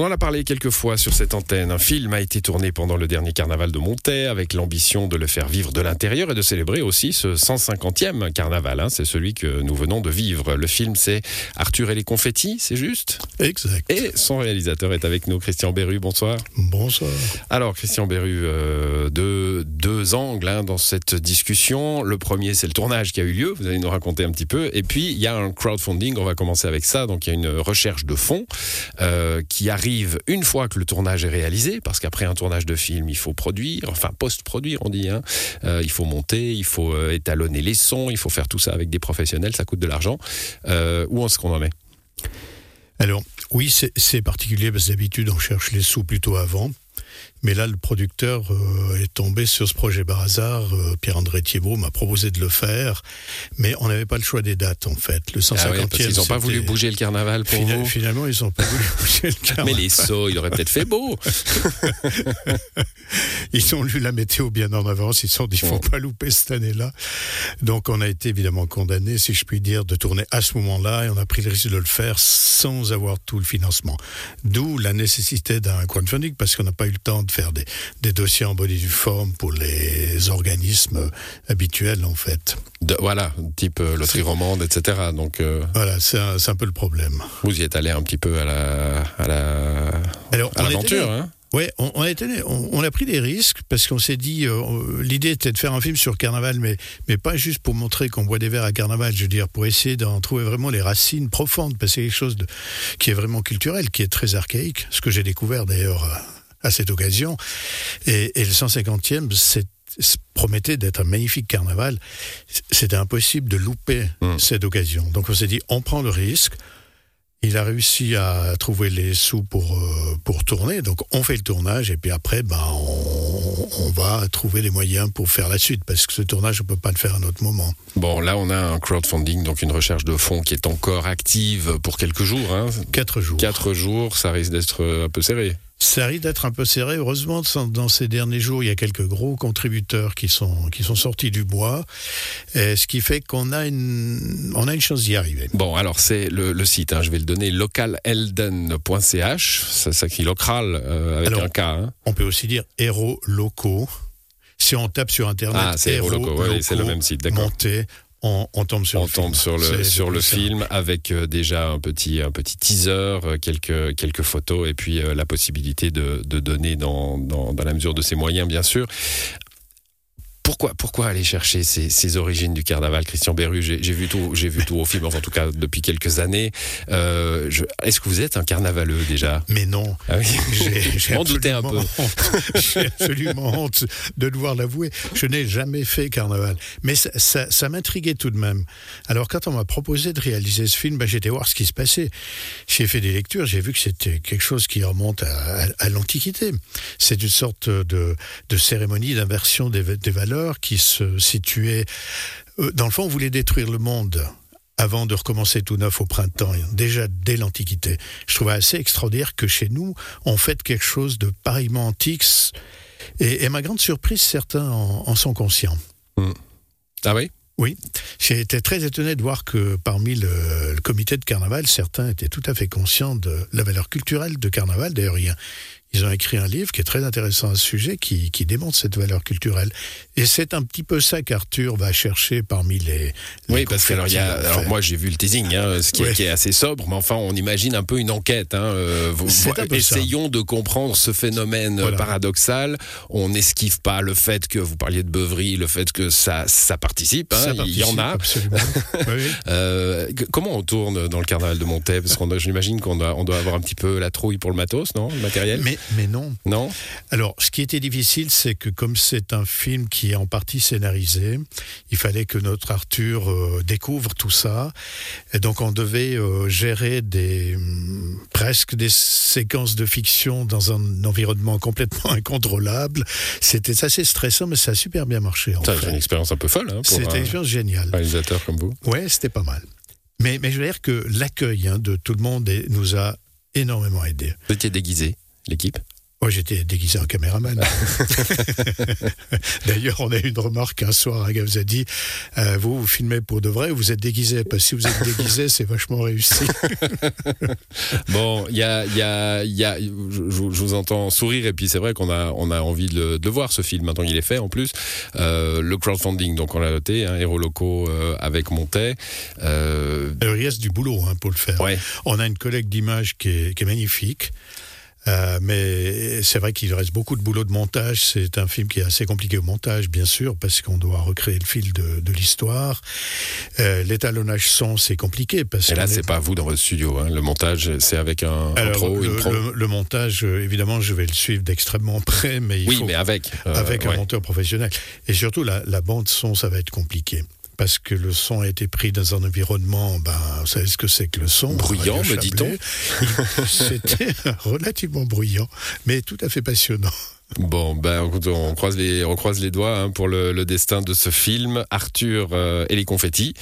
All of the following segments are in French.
On en a parlé quelques fois sur cette antenne. Un film a été tourné pendant le dernier carnaval de Montaix avec l'ambition de le faire vivre de l'intérieur et de célébrer aussi ce 150e carnaval. hein. C'est celui que nous venons de vivre. Le film, c'est Arthur et les confettis, c'est juste? Exact. Et son réalisateur est avec nous, Christian Berru. Bonsoir. Bonsoir. Alors, Christian Berru, euh, deux, deux angles hein, dans cette discussion. Le premier, c'est le tournage qui a eu lieu. Vous allez nous raconter un petit peu. Et puis, il y a un crowdfunding. On va commencer avec ça. Donc, il y a une recherche de fonds euh, qui arrive une fois que le tournage est réalisé, parce qu'après un tournage de film, il faut produire, enfin post-produire, on dit. Hein. Euh, il faut monter, il faut euh, étalonner les sons, il faut faire tout ça avec des professionnels. Ça coûte de l'argent. Euh, où est-ce qu'on en est? Alors, oui, c'est- particulier parce que d'habitude, on cherche les sous plutôt avant. Mais là, le producteur euh, est tombé sur ce projet par hasard. Euh, Pierre-André Thiebaud m'a proposé de le faire. Mais on n'avait pas le choix des dates, en fait. Le 150e. Ah ouais, parce qu'ils n'ont pas voulu bouger le carnaval pour Fina- vous. Finalement, ils n'ont pas voulu bouger le Mais carnaval. les sauts, il aurait peut-être fait beau. Ils ont lu la météo bien en avance. Ils se sont dit, il faut pas louper cette année-là. Donc, on a été évidemment condamné, si je puis dire, de tourner à ce moment-là. Et on a pris le risque de le faire sans avoir tout le financement. D'où la nécessité d'un crowdfunding, parce qu'on n'a pas eu le temps de faire des, des dossiers en bonne et due forme pour les organismes habituels, en fait. De- voilà, type euh, loterie romande, etc. Donc, euh, Voilà, c'est un, peu le problème. vous y êtes allé un petit peu à la, à la, Alors, à on est l'aventure. Hein Ouais, on, on on, on a pris des risques parce qu'on s'est dit, euh, l'idée était de faire un film sur Carnaval, mais mais pas juste pour montrer qu'on boit des verres à Carnaval. Je veux dire, pour essayer d'en trouver vraiment les racines profondes, parce que c'est quelque chose de, qui est vraiment culturel, qui est très archaïque. Ce que j'ai découvert d'ailleurs à, cette occasion. Et, et le 150e, c'est c'est- promettait d'être un magnifique carnaval. C'était impossible de louper Mm. cette occasion. Donc on s'est dit, on prend le risque. Il a réussi à trouver les sous pour, euh, pour tourner, donc on fait le tournage et puis après, ben, on, on va trouver les moyens pour faire la suite parce que ce tournage, on peut pas le faire à un autre moment. Bon, là, on a un crowdfunding, donc une recherche de fonds qui est encore active pour quelques jours. Hein. Quatre jours. Quatre jours, ça risque d'être un peu serré. Ça risque d'être un peu serré. Heureusement, dans- ces derniers jours, il y a quelques gros contributeurs qui sont, qui sont sortis du bois, et ce qui fait qu'on a une, on a une chance d'y arriver. Bon, alors c'est le, le site, hein, je vais le donner, localelden.ch, ça s'écrit local euh, avec Alors, un K. Hein. On peut aussi dire héros locaux. Si on tape sur Internet, Ah, ouais, c'est le même site, d'accord. Monté, on, on tombe sur On le film. sur le, sur film avec euh, déjà un petit, un petit teaser, euh, quelques, quelques photos et puis euh, la possibilité de, de donner dans, dans, dans la mesure de ses moyens, bien sûr. Pourquoi, pourquoi aller chercher ces, ces origines du carnaval, Christian Berru? J'ai vu tout, j'ai vu tout au film, enfin, en tout cas depuis quelques années. Euh, Est-ce que vous êtes un carnavaleux déjà? Mais non, ah oui. j'ai M'en doutais un absolument honte. J'ai absolument honte de devoir l'avouer. Je n'ai jamais fait carnaval. Mais ça, ça, ça m'intriguait tout de même. Alors, quand on m'a proposé de réaliser ce film, ben, j'étais voir ce qui se passait. J'ai fait des lectures, j'ai vu que c'était quelque chose qui remonte à, à- à l'Antiquité. C'est une sorte de, de cérémonie d'inversion des, des valeurs qui se situait. euh, Dans le fond, on voulait détruire le monde avant de recommencer tout neuf au printemps, déjà dès l'Antiquité. Je trouvais assez extraordinaire que chez nous, on fête quelque chose de pareillement antique. Et, et ma grande surprise, certains en, en sont conscients. Ah oui? Oui, j'ai été très étonné de voir que parmi le, le comité de carnaval, certains étaient tout à fait conscients de la valeur culturelle de carnaval. D'ailleurs, il y a- ils ont écrit un livre qui est très intéressant à ce sujet, qui, qui démontre cette valeur culturelle. Et c'est un petit peu ça qu'Arthur va chercher parmi les. les Oui, parce que alors, il y a, confettis, en alors fait. moi j'ai vu le teasing, hein, ce qui, est, Ouais. qui est assez sobre, mais enfin on imagine un peu une enquête. Hein, euh, vous- C'est un peu ça. essayons de comprendre ce phénomène euh, Voilà. paradoxal. On n'esquive pas le fait que vous parliez de beuverie, le fait que ça, ça participe. hein, Ça il y en a. Oui. Euh, comment on tourne dans le carnaval de Montaix? Parce qu'on j'imagine qu'on doit, on doit avoir un petit peu la trouille pour le matos, non? Le matériel? Mais, mais non. Non Alors, ce qui était difficile, c'est que comme c'est un film qui est en partie scénarisé, il fallait que notre Arthur euh, découvre tout ça. Et donc, on devait euh, gérer des hum, presque des séquences de fiction dans un environnement complètement incontrôlable. C'était assez stressant, mais ça a super bien marché. C'est une expérience un peu folle hein, C'était une un expérience géniale. réalisateur comme vous. Ouais, c'était pas mal. Mais, mais je veux dire que l'accueil hein, de tout le monde nous a énormément aidés. Vous étiez déguisé, l'équipe Moi, j'étais déguisé en caméraman. D'ailleurs, on a eu une remarque un soir, un gars vous a dit euh, Vous, vous filmez pour de vrai ou vous êtes déguisé? Parce que si vous êtes déguisé, c'est vachement réussi. bon, il y a, y a, y a, je, je, vous entends sourire et puis c'est vrai qu'on a, on a envie de le, de le, voir ce film. Maintenant, il est fait en plus. Euh, le crowdfunding, donc on l'a noté, hein, héros locaux euh, avec Montet. Alors, il reste du boulot hein, pour le faire. Ouais. On a une collecte d'images qui est, qui est magnifique. Euh, mais c'est vrai qu'il reste beaucoup de boulot de montage. C'est un film qui est assez compliqué au montage, bien sûr, parce qu'on doit recréer le fil de, de l'histoire. Euh, L'étalonnage son, c'est compliqué. Parce Et là, c'est est- pas vous dans votre studio. Hein. Le montage, c'est avec un, un Alors, pro, le, une pro. le- le montage, euh, évidemment, je vais le suivre d'extrêmement près, mais il oui, faut mais avec. euh, avec un monteur professionnel. Et surtout, la, la bande son, ça va être compliqué. Parce que le son a été pris dans un environnement, ben, vous savez ce que c'est que le son Bruyant, me dit-on. C'était relativement bruyant, mais tout à fait passionnant. Bon, ben, on croise les, on croise les doigts hein, pour le, le destin de ce film, Arthur euh, et les confettis.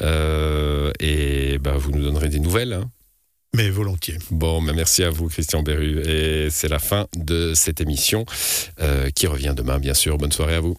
Euh, et ben, vous nous donnerez des nouvelles. hein. Mais volontiers. Bon, ben, merci à vous, Christian Berru. Et c'est la fin de cette émission euh, qui revient demain, bien sûr. Bonne soirée à vous.